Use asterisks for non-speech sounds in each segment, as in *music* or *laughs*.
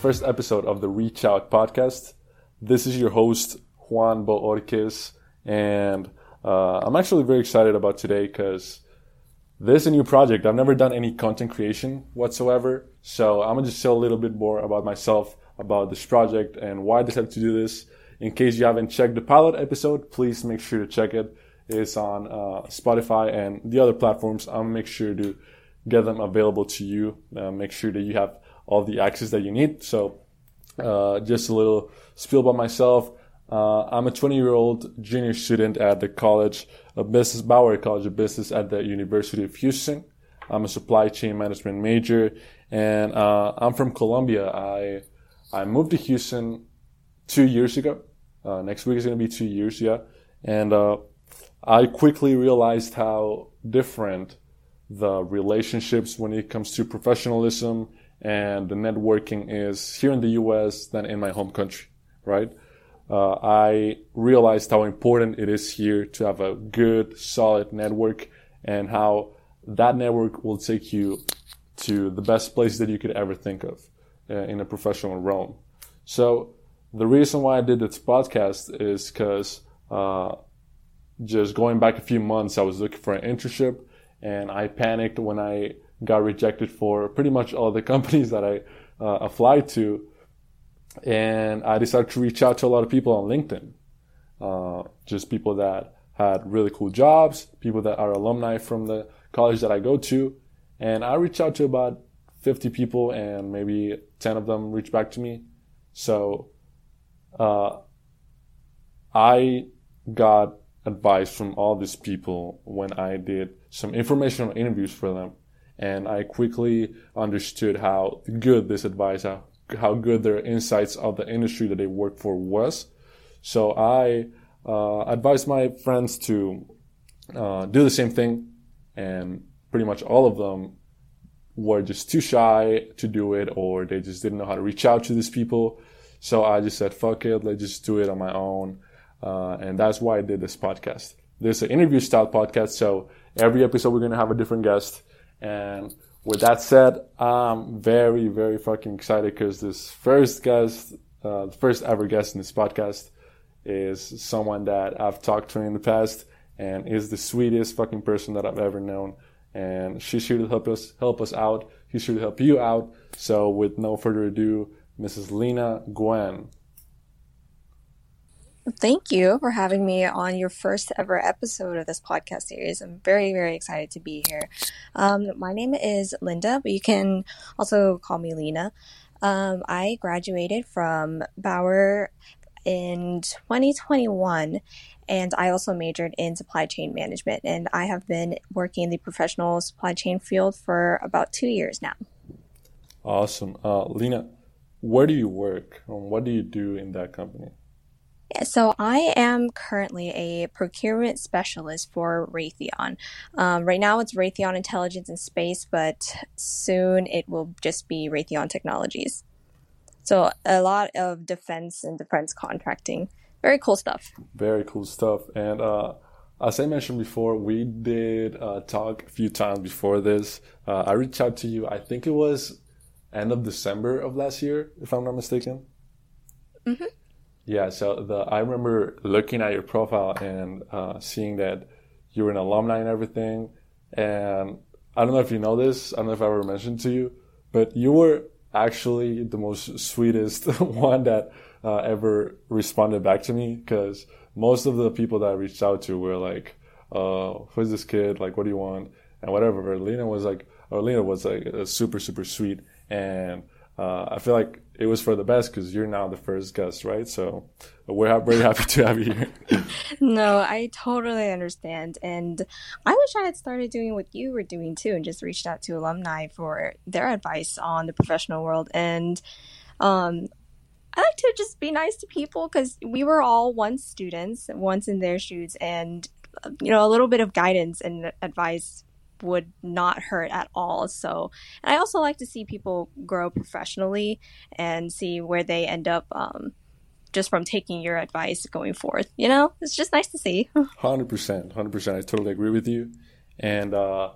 first episode of the Reach Out podcast. This is your host, Juan Boorquez, and uh, I'm actually very excited about today because this is a new project. I've never done any content creation whatsoever, so I'm gonna just tell a little bit more about myself, about this project, and why I decided to do this. In case you haven't checked the pilot episode, please make sure to check it. It's on uh, Spotify and the other platforms. I'm gonna make sure to get them available to you. Uh, make sure that you have all the access that you need. So, uh, just a little spiel about myself. Uh, I'm a 20 year old junior student at the College of Business, Bauer College of Business at the University of Houston. I'm a supply chain management major and, uh, I'm from Colombia. I, I moved to Houston two years ago. Uh, next week is going to be two years. Yeah. And, uh, I quickly realized how different the relationships when it comes to professionalism and the networking is here in the US than in my home country, right? Uh, I realized how important it is here to have a good, solid network and how that network will take you to the best place that you could ever think of uh, in a professional realm. So the reason why I did this podcast is because uh, just going back a few months, I was looking for an internship and I panicked when I got rejected for pretty much all the *laughs* companies that I uh, applied to. And I decided to reach out to a lot of people on LinkedIn, uh, just people that had really cool jobs, people that are alumni from the college that I go to. And I reached out to about 50 people and maybe 10 of them reached back to me. So, uh, I got advice from all these people when I did some informational interviews for them. And I quickly understood how good this advice, how, how good their insights of the industry that they work for was. So I uh, advised my friends to uh, do the same thing. And pretty much all of them were just too shy to do it or they just didn't know how to reach out to these people. So I just said, fuck it, let's just do it on my own. Uh, and that's why I did this podcast. This is an interview style podcast. So every episode we're to have a different guest. And with that said, I'm very, very fucking excited because this first guest, uh, the first ever guest in this podcast is someone that I've talked to in the past and is the sweetest fucking person that I've ever known. And she should help us, help us out. He's should help you out. So with no further ado, Mrs. Lena Nguyen. Thank you for having me on your first ever episode of this podcast series. I'm very, very excited to be here. Um, my name is Linda, but you can also call me Lena. Um, I graduated from Bauer in 2021 and I also majored in supply chain management and I have been working in the professional supply chain field for about two years now. Awesome. Uh, Lena, where do you work? And what do you do in that company? So I am currently a procurement specialist for Raytheon. Um, right now it's Raytheon Intelligence and Space, but soon it will just be Raytheon Technologies. So a lot of defense and defense contracting. Very cool stuff. Very cool stuff. And uh, as I mentioned before, we did uh, talk a few times before this. Uh, I reached out to you, I think it was end of December of last year, if I'm not mistaken. Mm-hmm. Yeah, so the I remember looking at your profile and uh, seeing that you were an alumni and everything. And I don't know if you know this. I don't know if I ever mentioned to you, but you were actually the most sweetest *laughs* one that uh, ever responded back to me because most of the people that I reached out to were like, uh, who's this kid? Like, what do you want? And whatever. Lena was like, or Lena was like super, super sweet. And uh, I feel like it was for the best because you're now the first guest, right? So we're very happy *laughs* to have you here. no, I totally understand. And I wish I had started doing what you were doing too and just reached out to alumni for their advice on the professional world. And um, I like to just be nice to people because we were all once students, once in their shoes, and you know, a little bit of guidance and advice would not hurt at all. So, and I also like to see people grow professionally and see where they end up um, just from taking your advice going forth. You know, it's just nice to see. *laughs* 100%. 100%. I totally agree with you. And uh,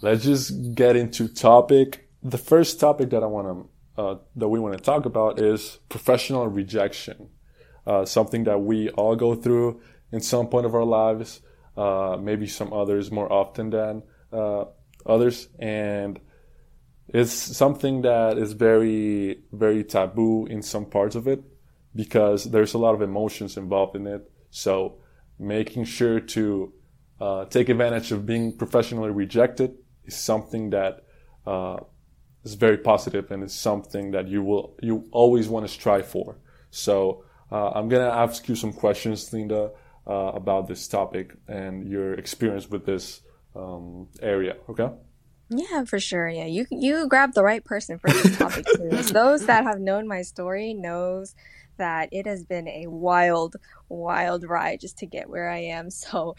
let's just get into topic. The first topic that I want to uh, that we want to talk about is professional rejection, uh, something that we all go through in some point of our lives, uh, maybe some others more often than uh, others, and it's something that is very, very taboo in some parts of it because there's a lot of emotions involved in it. So making sure to uh, take advantage of being professionally rejected is something that uh, is very positive and it's something that you will you always want to strive for. So uh, I'm gonna ask you some questions, Linda, uh, about this topic and your experience with this um, area. Okay. Yeah, for sure. Yeah, you you grabbed the right person for this topic too. *laughs* Those that have known my story knows that it has been a wild, wild ride just to get where I am. So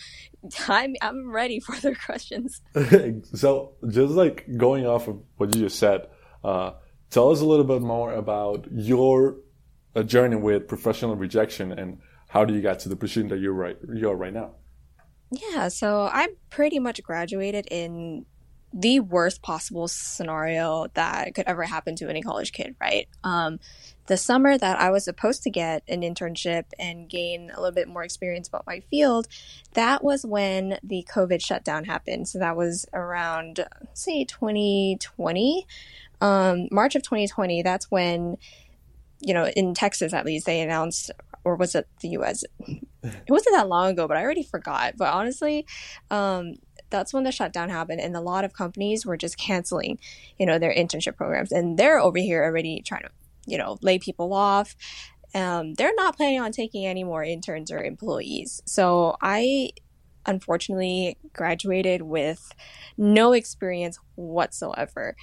I'm I'm ready for their questions. *laughs* so just like going off of what you just said, uh, tell us a little bit more about your uh, journey with professional rejection and how do you get to the position that you're right you're right now. Yeah, so I pretty much graduated in the worst possible scenario that could ever happen to any college kid, right? Um, the summer that I was supposed to get an internship and gain a little bit more experience about my field, that was when the COVID shutdown happened. So that was around, say, 2020, um, March of 2020. That's when, you know, in Texas at least, they announced, or was it the US? It wasn't that long ago, but I already forgot. But honestly, um, that's when the shutdown happened and a lot of companies were just canceling you know their internship programs and they're over here already trying to you know lay people off um, they're not planning on taking any more interns or employees so i unfortunately graduated with no experience whatsoever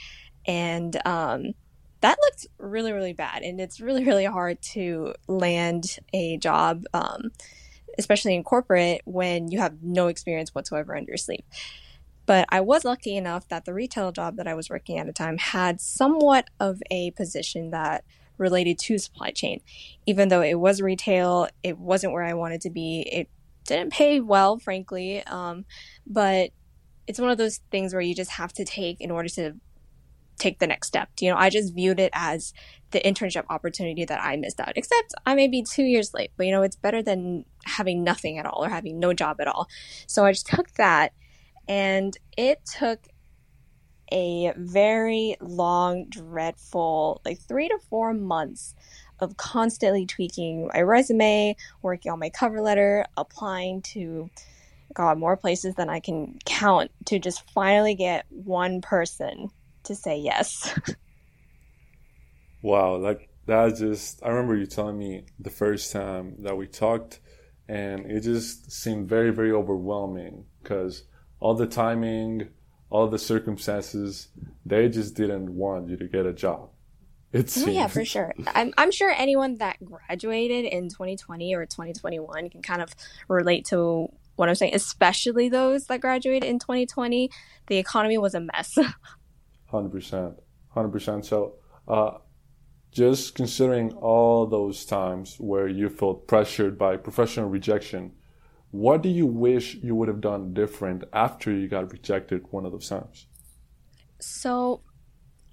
and um, that looked really really bad and it's really really hard to land a job um, especially in corporate when you have no experience whatsoever under your sleeve. But I was lucky enough that the retail job that I was working at a time had somewhat of a position that related to supply chain. Even though it was retail, it wasn't where I wanted to be. It didn't pay well, frankly. Um, but it's one of those things where you just have to take in order to take the next step. You know, I just viewed it as the internship opportunity that I missed out, except I may be two years late, but you know, it's better than having nothing at all or having no job at all. So I just *laughs* took that and it took a very long, dreadful, like three to four months of constantly tweaking my resume, working on my cover letter, applying to God, more places than I can count to just finally get one person to say yes. *laughs* wow, like that just I remember you telling me the first time that we talked and it just seemed very very overwhelming because all the timing, all the circumstances, they just didn't want you to get a job. It seems. Oh, yeah, for sure. I'm, I'm sure anyone that graduated in 2020 or 2021 can kind of relate to what I'm saying, especially those that graduated in 2020. The economy was a mess. *laughs* Hundred percent, hundred percent. So, uh, just considering all those times where you felt pressured by professional rejection, what do you wish you would have done different after you got rejected one of those times? So,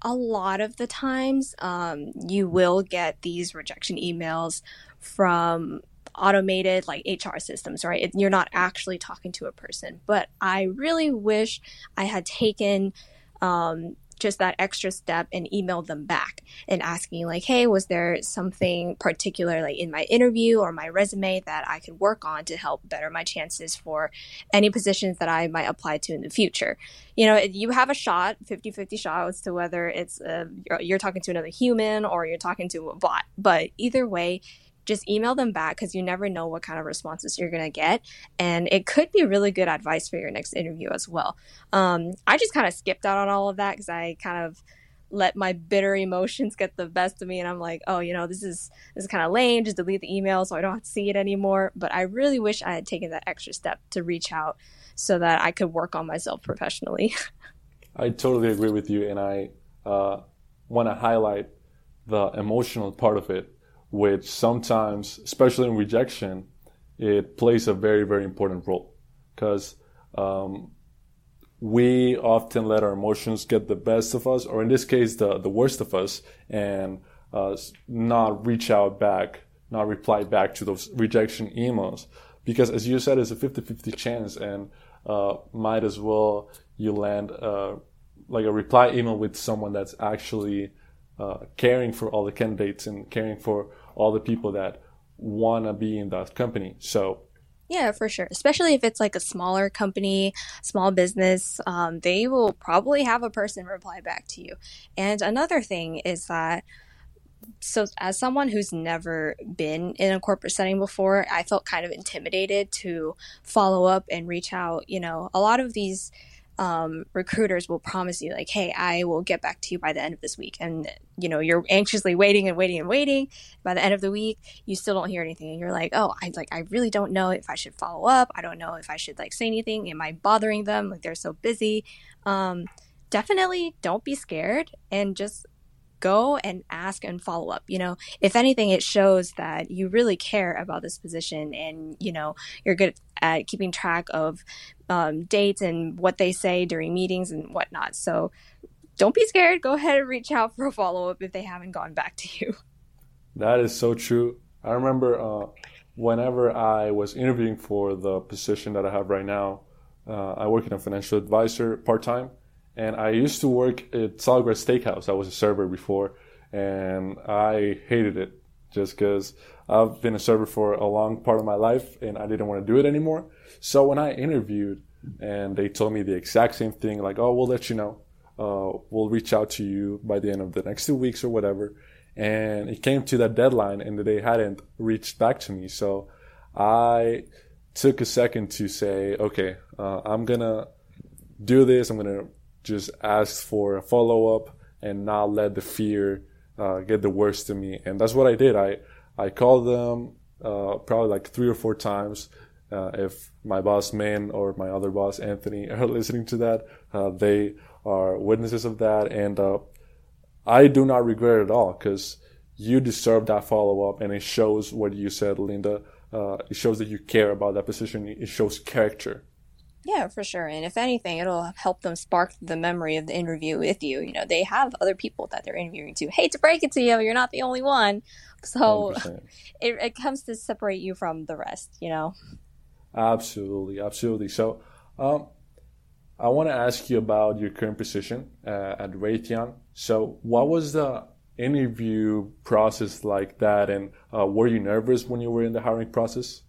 a lot of the times, um, you will get these rejection emails from automated like HR systems, right? It, you're not actually talking to a person. But I really wish I had taken um, just that extra step and emailed them back and asking like hey was there something particular like in my interview or my resume that i could work on to help better my chances for any positions that i might apply to in the future? You know you have a shot 50-50 shot as to whether it's uh, you're talking to another human or you're talking to a bot but either way just email them back because you never know what kind of responses you're going to get. And it could be really good advice for your next interview as well. Um, I just kind of skipped out on all of that because I kind of let my bitter emotions get the best of me and I'm like, oh, you know, this is this is kind of lame. Just delete the email so I don't have to see it anymore. But I really wish I had taken that extra step to reach out so that I could work on myself professionally. *laughs* I totally agree with you, and I uh, want to highlight the emotional part of it which sometimes, especially in rejection, it plays a very, very important role. Because um, we often let our emotions get the best of us, or in this case, the, the worst of us, and uh, not reach out back, not reply back to those rejection emails. Because as you said, it's a 50 50 chance, and uh, might as well you land uh, like a reply email with someone that's actually uh, caring for all the candidates and caring for all the people that want to be in that company. So yeah, for sure. Especially if it's like a smaller company, small business, um, they will probably have a person reply back to you. And another thing is that, so as someone who's never been in a corporate setting before, I felt kind of intimidated to follow up and reach out. You know, a lot of these um, recruiters will promise you like, "Hey, I will get back to you by the end of this week," and you know you're anxiously waiting and waiting and waiting. By the end of the week, you still don't hear anything, and you're like, "Oh, I like I really don't know if I should follow up. I don't know if I should like say anything. Am I bothering them? Like they're so busy." Um, definitely don't be scared and just go and ask and follow up. You know, if anything, it shows that you really care about this position and, you know, you're good at keeping track of um, dates and what they say during meetings and whatnot. So don't be scared. Go ahead and reach out for a follow up if they haven't gone back to you. That is so true. I remember uh, whenever I was interviewing for the position that I have right now, uh, I work in a financial advisor part time, and I used to work at Saltgrass Steakhouse. I was a server before, and I hated it just because I've been a server for a long part of my life and I didn't want to do it anymore. So when I interviewed and they told me the exact same thing, like, oh, we'll let you know. Uh, we'll reach out to you by the end of the next two weeks or whatever. And it came to that deadline and they hadn't reached back to me. So I took a second to say, okay, uh, I'm going to do this. I'm going to just ask for a follow up and not let the fear uh, get the worst of me. And that's what I did. I, I called them uh, probably like three or four times. Uh, if my boss Man or my other boss Anthony *laughs* are listening to that, uh, they are witnesses of that, and uh, I do not regret it at all because you deserve that follow up, and it shows what you said, Linda. Uh, it shows that you care about that position. It shows character. Yeah, for sure. And if anything, it'll help them spark the memory of the interview with you. You know, they have other people that they're interviewing to. Hate to break it to you, you're not the only one. So *laughs* it, it comes to separate you from the rest, you know? Absolutely, absolutely. So um, I want to ask you about your current position uh, at Raytheon. So what was the interview process like that? And uh, were you nervous when you were in the hiring process?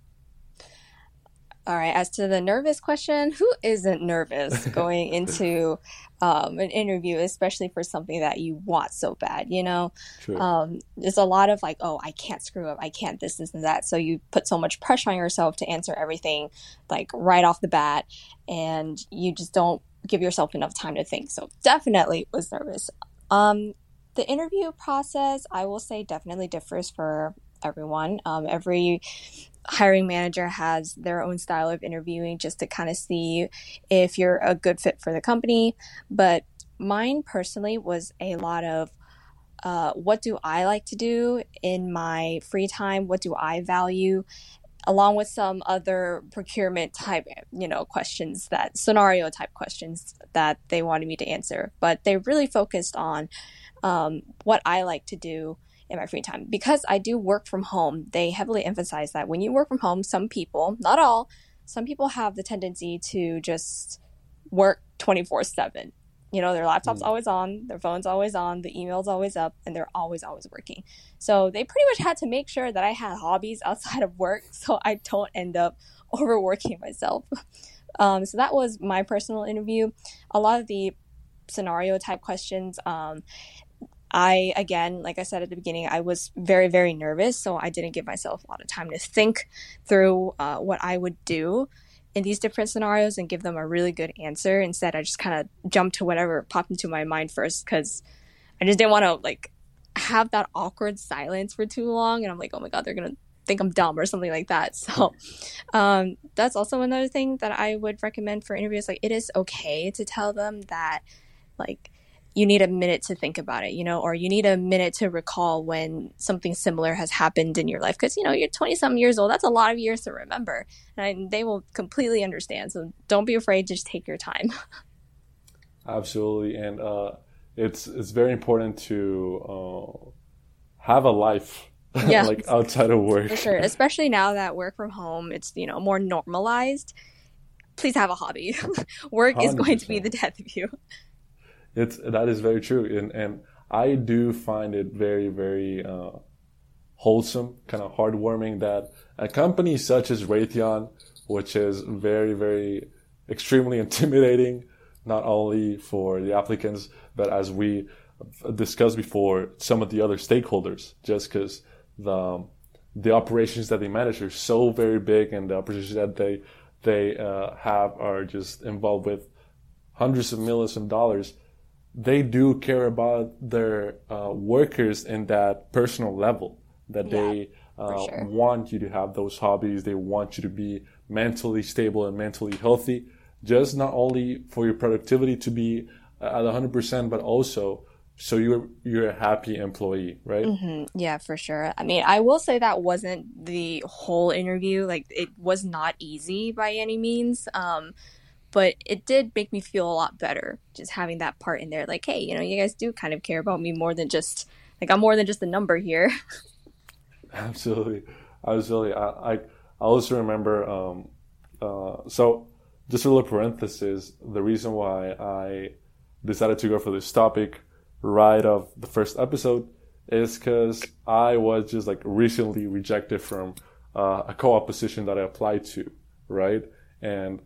All right. As to the nervous question, who isn't nervous *laughs* going into um, an interview, especially for something that you want so bad? You know, um, there's a lot of like, oh, I can't screw up. I can't this, this, and that. So you put so much pressure on yourself to answer everything like right off the bat, and you just don't give yourself enough time to think. So definitely was nervous. Um, the interview process, I will say, definitely differs for everyone. Um, every hiring manager has their own style of interviewing just to kind of see if you're a good fit for the company. But mine personally was a lot of uh, what do I like to do in my free time? What do I value? Along with some other procurement type, you know, questions that scenario type questions that they wanted me to answer. But they really focused on um, what I like to do in my free time. Because I do work from home, they heavily emphasize that when you work from home, some people, not all, some people have the tendency to just work 24 7. You know, their laptop's mm. always on, their phone's always on, the email's always up, and they're always, always working. So they pretty much had to make sure that I had hobbies *laughs* outside of work *laughs* so I don't end up *laughs* overworking myself. Um, so that was my personal interview. A lot of the scenario type questions, um, I, again, like I said at the beginning, I was very, very nervous. So I didn't give myself a lot of time to think through uh, what I would do in these different scenarios and give them a really good answer. Instead, I just kind of jumped to whatever popped into my mind first because I just didn't want to like have that awkward silence for too long. And I'm like, oh my God, they're going to think I'm dumb or something like that. *laughs* So um, that's also another thing that I would recommend for interviews. Like, it is okay to tell them that, like, you need a minute to think about it, you know, or you need a minute to recall when something similar has happened in your life. Because, you know, you're 20 some years old. That's a lot of years to remember. And they will completely understand. So don't be afraid. Just take your time. *laughs* Absolutely, and uh, it's it's very important to uh, have a life *laughs* yeah. like outside of work. For sure, especially now that work from home, it's you know more normalized. Please have a hobby. *laughs* work 100%. is going to be the death of you. It's that is very true, and and I do find it very very uh, wholesome, kind of heartwarming that a company such as Raytheon, which is very very extremely *laughs* intimidating, not only for the applicants but as we discussed before, some of the other stakeholders, just because the the operations that they manage are so very big, and the operations that they they uh, have are just involved with hundreds of millions of dollars. They do care about their uh, workers in that personal level. That yeah, they uh, sure. want you to have those hobbies. They want you to be mentally stable and mentally healthy. Just not only for your productivity to be at 100%, but also so you're you're a happy employee right mm-hmm. yeah for sure i mean i will say that wasn't the whole interview like it was not easy by any means um but it did make me feel a lot better just having that part in there. Like hey you know you guys do kind of care about me more than just like i'm more than just a number here. *laughs* Absolutely. Absolutely i i, I also remember um uh so just a little parenthesis the reason why i decided to go for this topic right of the first episode is because I was just like recently rejected from uh, a co-op position that I applied to, right? And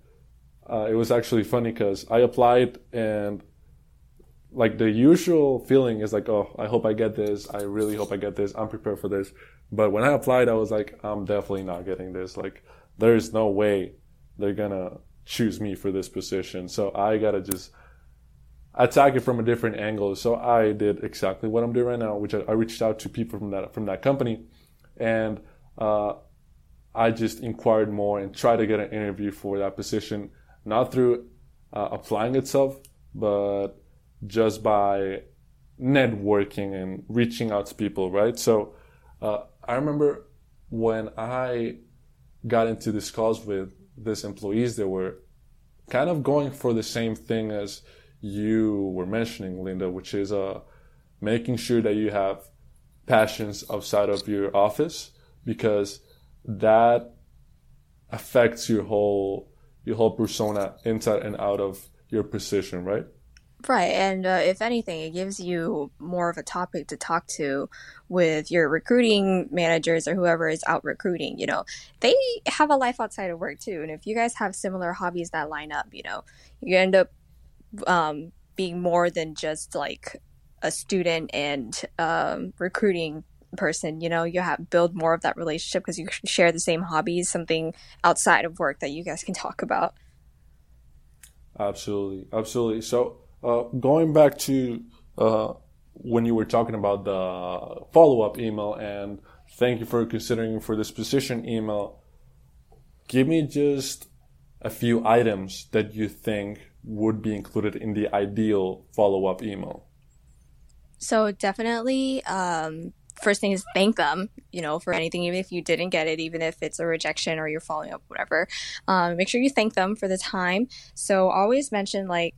uh, it was actually funny because I applied and like the usual feeling is like, oh, I hope I get this. I really hope I get this. I'm prepared for this. But when I applied, I was like, I'm definitely not getting this. Like, there's no way they're gonna choose me for this position. So I gotta just attack it from a different angle. So I did exactly what I'm doing right now, which I, I reached out to people from that from that company, and uh, I just inquired more and tried to get an interview for that position, not through uh, applying itself, but just by networking and reaching out to people, right? So uh, I remember when I got into these calls with these employees, they were kind of going for the same thing as you were mentioning, Linda, which is uh, making sure that you have passions outside of your office because that affects your whole your whole persona inside and out of your position, right? Right, and uh, if anything, it gives you more of a topic to talk to with your recruiting managers or whoever is out recruiting. You know, they have a life outside of work too, and if you guys have similar hobbies that line up, you know, you end up um, being more than just like a student and um, recruiting person you know you have build more of that relationship because you share the same hobbies something outside of work that you guys can talk about. Absolutely. Absolutely. So uh, going back to uh, when you were talking about the follow-up email and thank you for considering for this position email give me just a few items that you think would be included in the ideal follow up email? So definitely, um, first thing is thank them, you know, for anything, even if you didn't get it, even if it's a rejection or you're following up, whatever. Um, make sure you thank them for the time. So always mention like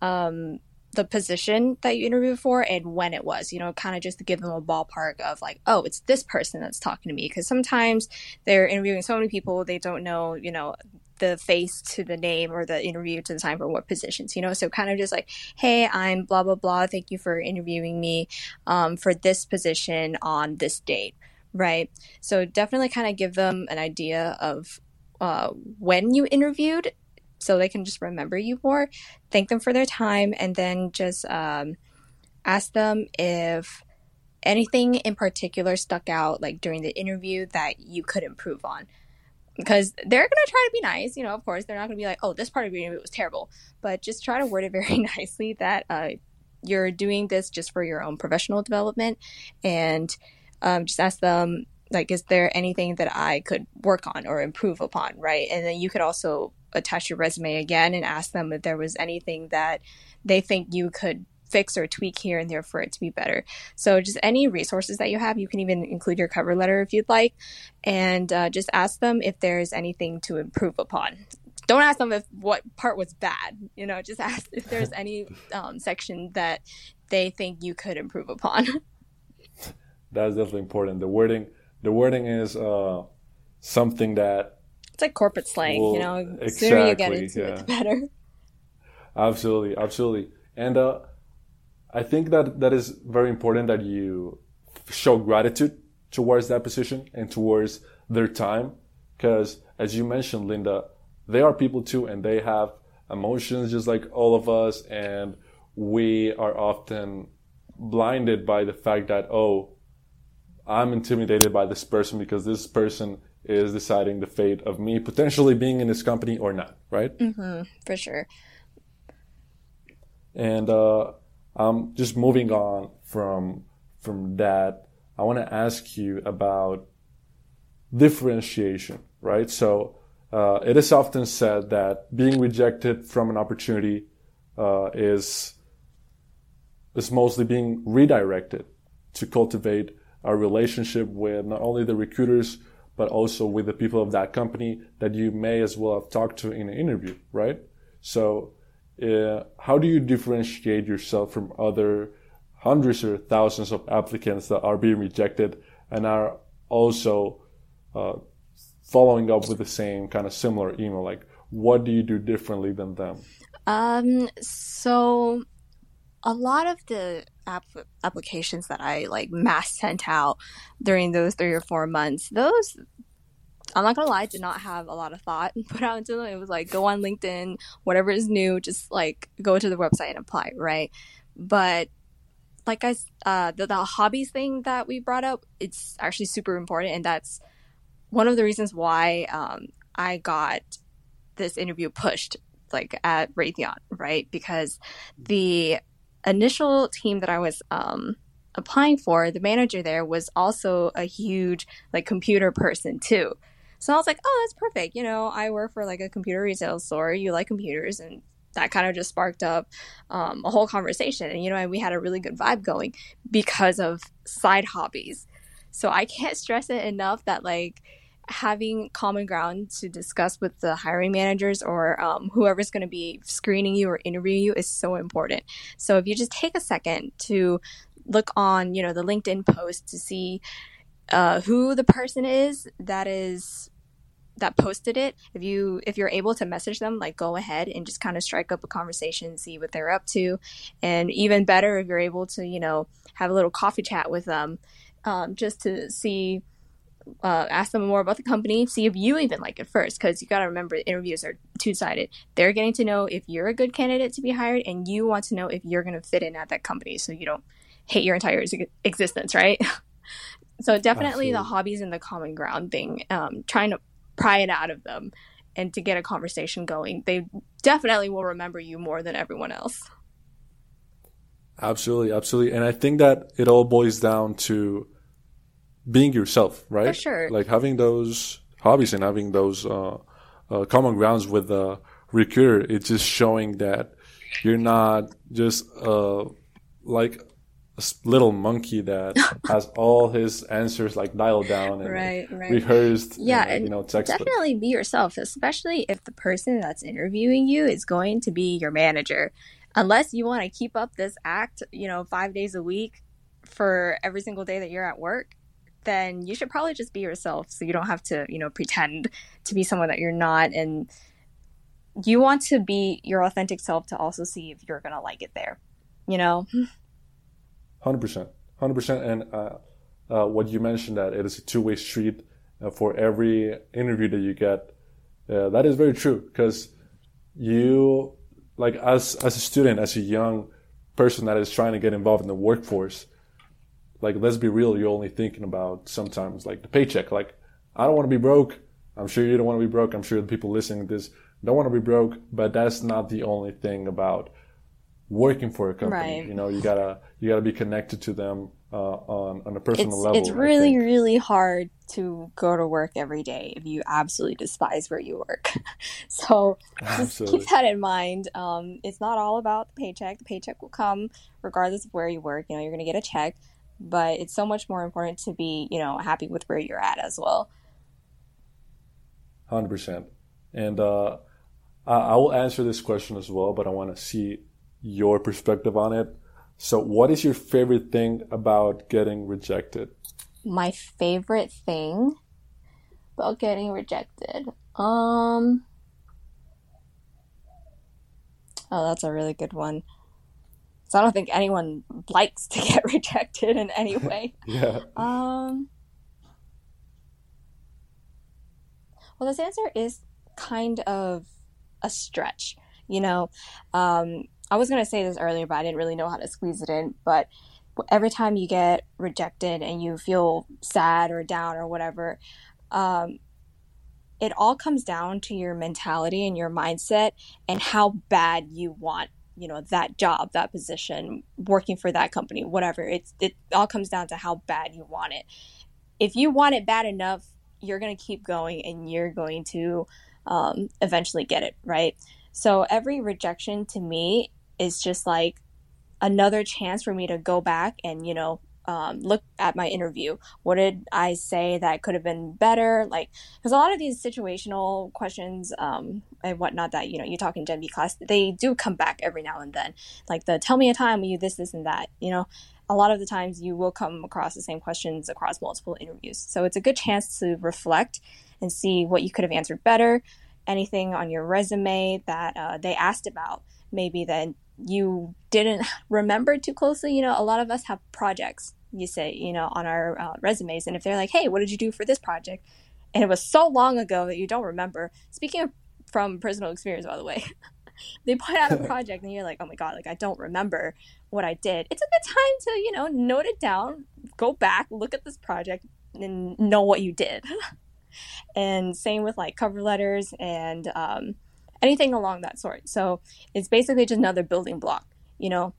um, the position that you interviewed for and when it was, you know, kind of just to give them a ballpark of like, oh, it's this person that's talking to me. Because sometimes they're interviewing so many people, they don't know, you know, the face to the name or the interview to the time for what positions, you know? So kind of just like, hey, I'm blah, blah, blah. Thank you for interviewing me um, for this position on this date, right? So definitely kind of give them an idea of uh, when you interviewed so they can just remember you more. Thank them for their time and then just um, ask them if anything in particular stuck out like during the interview that you could improve on because they're going to try to be nice. You know, of course, they're not going to be like, oh, this part of your interview was terrible. But just try to word it *laughs* very nicely that uh, you're doing this just for your own professional development. And um, just ask them, like, is there anything that I could work on or improve upon, right? And then you could also attach your resume again and ask them if there was anything that they think you could fix or tweak here and there for it to be better. So just any resources that you have, you can even include your cover letter if you'd like, and uh, just ask them if there's anything to improve upon. don't ask them if what part was bad. You know, just *laughs* ask if there's *laughs* any um, section that they think you could improve upon. *laughs* That's definitely important. The wording, the wording is uh, something that it's like corporate slang. Will, you know, exactly, sooner you get into yeah. it, the better. Absolutely, absolutely, and uh, I think that that is very important that you show gratitude towards that position and towards their time, because as you mentioned, Linda, they are people too, and they have emotions just like all of us, and we are often blinded by the fact that oh I'm intimidated by this person because this person is deciding the fate of me potentially being in this company or not, right? Mm-hmm, for sure. And uh, I'm just moving on from from that. I want to ask you about differentiation, right? So uh, it is often said that being rejected from an opportunity uh, is is mostly being redirected to cultivate a relationship with not only the recruiters, but also with the people of that company that you may as well have talked to in an interview, right? So, uh, how do you differentiate yourself from other hundreds or thousands of applicants that are being rejected and are also uh, following up with the same kind of similar email? Like, what do you do differently than them? Um, so a lot of the app- applications that I like mass sent out during those three or four months, those I'm not gonna lie, did not have a lot of thought *laughs* put out into them. It was like go on LinkedIn, whatever is new, just like go to the website and apply, right? But like I, uh, the, the hobbies thing that we brought up, it's actually super important, and that's one of the reasons why um, I got this interview pushed like at Raytheon, right? Because the initial team that I was um, applying for, the manager there was also a huge like computer person too. So I was like, oh, that's perfect. You know, I work for like a computer retail store. You like computers, and that kind of just sparked up um, a whole conversation. And you know, and we had a really good vibe going because of side hobbies. So I can't *laughs* stress it enough that like having common ground to discuss with the hiring managers or um, whoever's going to be screening you or interviewing you is so important. So if you just take a second to look on, you know, the LinkedIn post to see uh, who the person is that is that posted it if you if you're able to message them like go ahead and just kind of strike up a conversation see what they're up to and even better if you're able to you know have a little coffee chat with them um, just to see uh, ask them more about the company, see if you even like it first, because you got to remember interviews are two sided. They're getting to know if you're a good candidate to be hired, and you want to know if you're going to fit in at that company, so you don't hate your entire existence, right? *laughs* so definitely Absolutely. the hobbies and the common ground thing, um, trying to pry it out of them and to get a conversation going. They definitely will remember you more than everyone else. Absolutely, absolutely, and I think that it all boils down to being yourself, right? For sure. Like having those hobbies and having those uh, uh, common grounds with the recruiter. It's just showing that you're not just uh, like little monkey that *laughs* has all his answers like dialed down and right, right. rehearsed. Yeah, and, you know, definitely be yourself, especially if the person that's interviewing you is going to be your manager. Unless you want to keep up this act, you know, five days a week for every single day that you're at work, then you should probably just be yourself so you don't have to, you know, pretend to be someone that you're not. And you want to be your authentic self to also see if you're going to like it there, you know? *laughs* 100%. 100%. And uh, uh, what you mentioned that it is a two way street uh, for every interview that you get. Uh, that is very true because you, like, as, as a student, as a young person that is trying to get involved in the workforce, like let's be real you're only thinking about sometimes like the paycheck like i don't want to be broke i'm sure you don't want to be broke i'm sure the people listening to this don't want to be broke but that's not the only thing about working for a company right. you know you gotta you gotta be connected to them uh, on on a personal it's, level it's really really hard to go to work every day if you absolutely despise where you work *laughs* so just absolutely. keep that in mind um, it's not all about the paycheck the paycheck will come regardless of where you work you know you're gonna get a check but it's so much more important to be, you know, happy with where you're at as well. 100%. And uh, I will answer this question as well, but I want to see your perspective on it. So, what is your favorite thing about getting rejected? My favorite thing about getting rejected. Um. Oh, that's a really good one. So I don't think anyone likes to *laughs* get rejected in any *laughs* way. yeah. Um. Well, this answer is kind of a stretch. You know, um, I was going to say this earlier, but I didn't really know how to squeeze it in. But every time you get rejected and you feel sad or down or whatever, um, it all comes down to your mentality and your mindset and how bad you want you know that job that position working for that company whatever it's it all comes down to how bad you want it if you want it bad enough you're going to keep going and you're going to um, eventually get it right so every rejection to me is just like another chance for me to go back and you know um, look at my interview. What did I say that could have been better? Like, because a lot of these situational questions um, and whatnot that you know you talk in Gen B class, they do come back every now and then. Like the tell me a time when you this, this, and that. You know, a lot of the times you will come across the same questions across multiple interviews. So it's a good chance to reflect and see what you could have answered better. Anything on your resume that uh, they asked about, maybe that you didn't *laughs* remember too closely. You know, a lot of us have projects, you say, you know, on our uh, resumes. And if they're like, hey, what did you do for this project? And it was so long ago that you don't remember. Speaking of from personal experience, by the way, *laughs* they point out a *laughs* project and you're like, oh my God, like I don't remember what I did. It's a good time to, you know, note it down, go back, look at this project, and know what you did. and same with like cover letters and, um, anything along that sort. So it's basically just another building block, you know.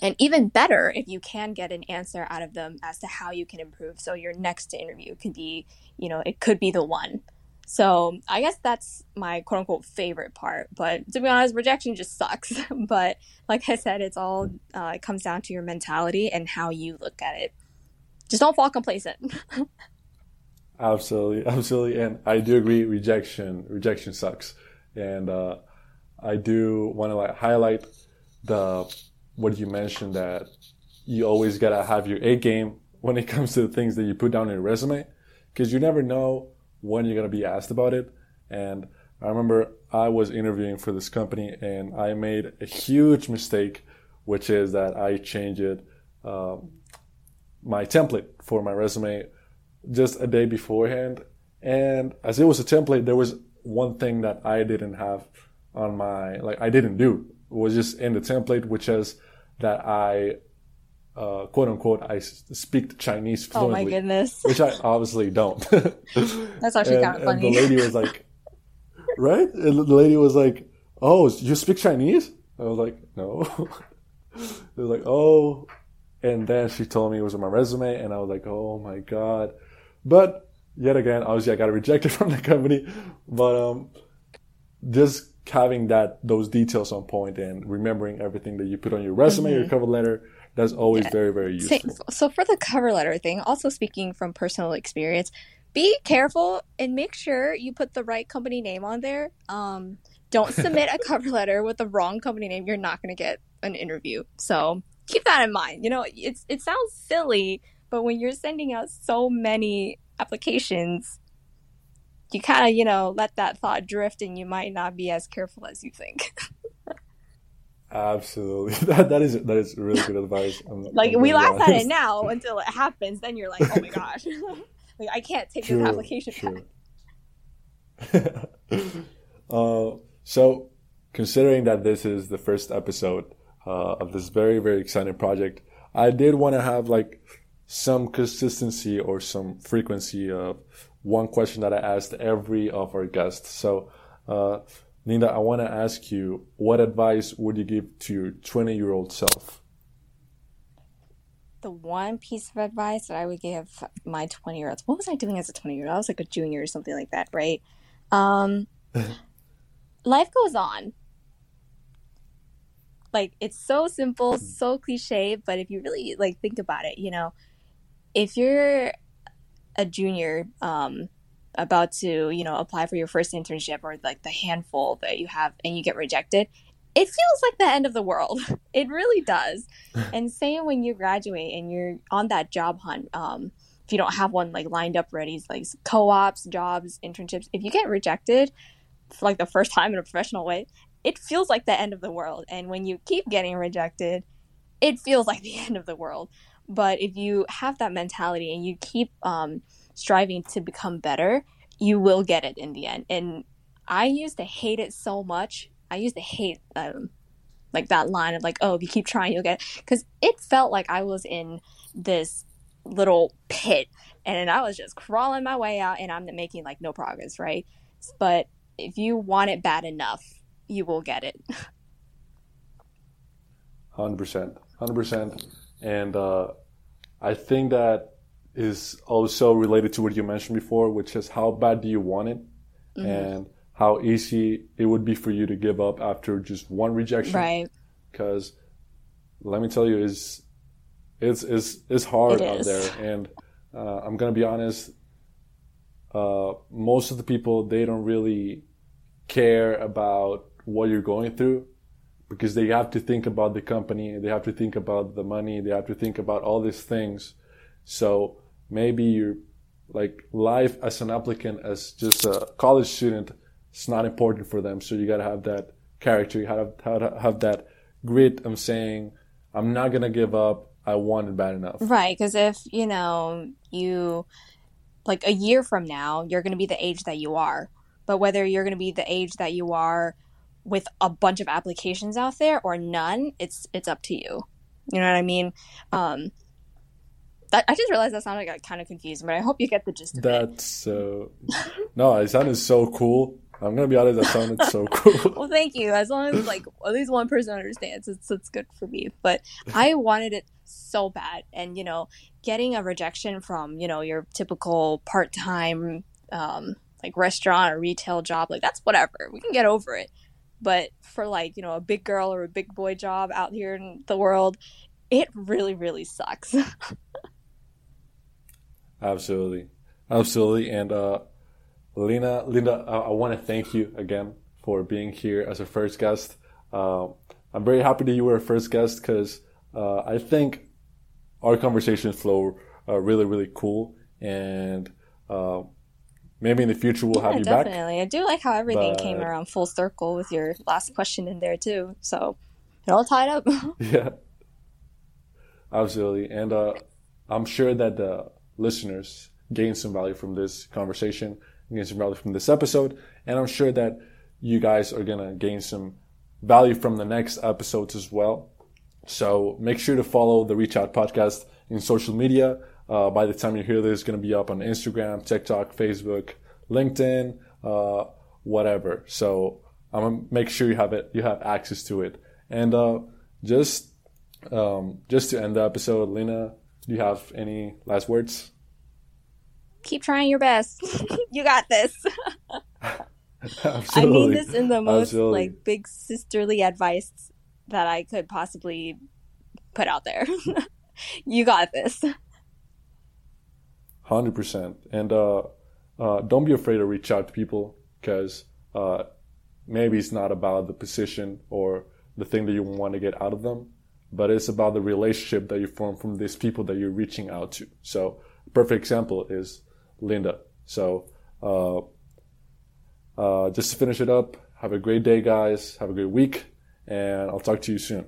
And even better if you can get an answer out of them as to how you can improve. So your next interview could be, you know, it could be the one. So I guess that's my quote unquote favorite part. But to be honest, rejection just sucks. *laughs* but like I said, it's all uh, it comes down to your mentality and how you look at it. Just don't fall complacent. *laughs* absolutely, absolutely, and I do agree. Rejection, rejection sucks and uh, I do want to like highlight the what you mentioned that you always gotta have your A game *laughs* when it comes to the things that you put down in your resume, because you never know when you're gonna be asked about it. And I remember I was interviewing for this company and I made a huge mistake, which is that I changed it, um, my template for my resume just a day beforehand. And as it was a template, there was one thing that I didn't have on my like I didn't do was just in the template, which is that I uh, quote unquote I speak Chinese fluently. Oh my goodness! *laughs* Which I obviously don't. That's actually kind of funny. And the lady was like, right? And the lady was like, "Oh, you speak Chinese?" I was like, "No." *laughs* it was like, "Oh," and then she told me it was on my resume, and I was like, "Oh my god!" But yet again, obviously I got rejected *laughs* from the company, but um, just having that those details on point and remembering everything that you put on your resume, mm-hmm. your cover letter, that's always yeah. very very useful. So for the cover letter thing, also speaking from personal experience, be careful and make sure you put the right company name on there. Um, don't *laughs* submit a cover letter with the wrong company name. You're not going to get an interview. So keep that in mind. You know, it's it sounds silly, but when you're sending out so many applications, you kind of, you know, let that thought drift and you might not be as careful as you think. *laughs* Absolutely. *laughs* That that is that is really good advice. I'm, like I'm we laugh honest. at it now *laughs* until it happens, then you're like, "Oh my gosh." like I can't take true, this application true. uh, so considering that this is the first episode uh, of this very very exciting project, I did want to have like some consistency or some frequency of one question that I asked every of our guests. So, uh, Linda, I want to ask you, what advice would you give to your 20 year old self? The one piece of advice that I would give my 20 year olds, what was I doing as a 20 year old? I was like a junior or something like that, right? Um, *laughs* life goes on. Like it's so simple, so cliche, but if you really like think about it, you know, if you're a junior, um, about to, you know, apply for your first internship or like the handful that you have and you get rejected, it feels like the end of the world. *laughs* It really does. *laughs* and same when you graduate and you're on that job hunt. Um, if you don't have one like lined up ready, like co-ops, jobs, internships, if you get rejected for like the first time in a professional way, it feels like the end of the world. And when you keep getting rejected, it feels like the *laughs* end of the world. But if you have that mentality and you keep um, striving to become better, you will get it in the end. And I used to hate it so much. I used to hate um, like that line of like, oh, if you keep trying, you'll get because it. it felt like I was in this little pit and I was just crawling my way out and I'm making like no progress, right? But if you want it bad enough, you will get it. *laughs* Hundred percent, hundred percent, and uh, I think that is also related to what you mentioned before, which is how bad do you want it, mm-hmm. and how easy it would be for you to give up after just one rejection. Right. Because let me tell you, is it's it's it's hard it out there, and uh, I'm gonna be honest. Uh, most of the people they don't really care about what you're going through because they have to think about the company, they have to think about the money, they have to think about all these things. So maybe you're like life as an applicant, as just a college student, it's not important for them. So you got to have that character, you have to have that grit I'm saying, I'm not to give up. I want it bad enough. Right. Because if, you know, you, like a year from now, you're to be the age that you are. But whether you're to be the age that you are with a bunch of applications out there or none, it's it's up to you. You know what I mean? Um, that, I just realized that sounded like kind of confusing, but I hope you get the gist of That's it. That's so. no, it sounded so cool. I'm gonna be honest, that sounded so *laughs* cool. well, thank you. As long as like at least one person understands, it's it's good for me. But I wanted it so bad, and you know, getting a rejection from you know your typical part time um, like restaurant or retail job, like that's whatever. We can get over it. But for like, you know, a big girl or a big boy job out here in the world, it really, really sucks. *laughs* Absolutely. Absolutely. And uh, Lena, Linda, I, I want to thank you again for being here as a first guest. Uh, I'm very happy that you were a first guest because uh, I think our conversations flow uh, really, really cool. And uh, maybe in the future we'll yeah, have you definitely. back. Definitely. I do like how everything but... came around full circle with your last question in there too. So it all tied up. *laughs* *laughs* yeah. Absolutely. And uh, I'm sure that the listeners gain some value from this conversation, gain some value from this episode, and I'm sure that you guys are going to gain some value from the next episodes as well. So make sure to follow the Reach Out podcast in social media. Uh, by the time you hear this, it's going to be up on Instagram, TikTok, Facebook, LinkedIn, uh, whatever. So I'm gonna make sure you have it, you have access to it. And uh, just um, just to end the episode, Lena, do you have any last words? Keep trying your best. *laughs* you got this. *laughs* I mean this in the most Absolutely. like big sisterly advice that I could possibly put out there. *laughs* you got this. Hundred percent, and uh, uh, don't be afraid to reach out to people because uh, maybe it's not about the position or the thing that you want to get out of them, but it's about the relationship that you form from these people that you're reaching out to. So, perfect example is Linda. So, uh, uh, just to finish it up, have a great day, guys. Have a great week, and I'll talk to you soon.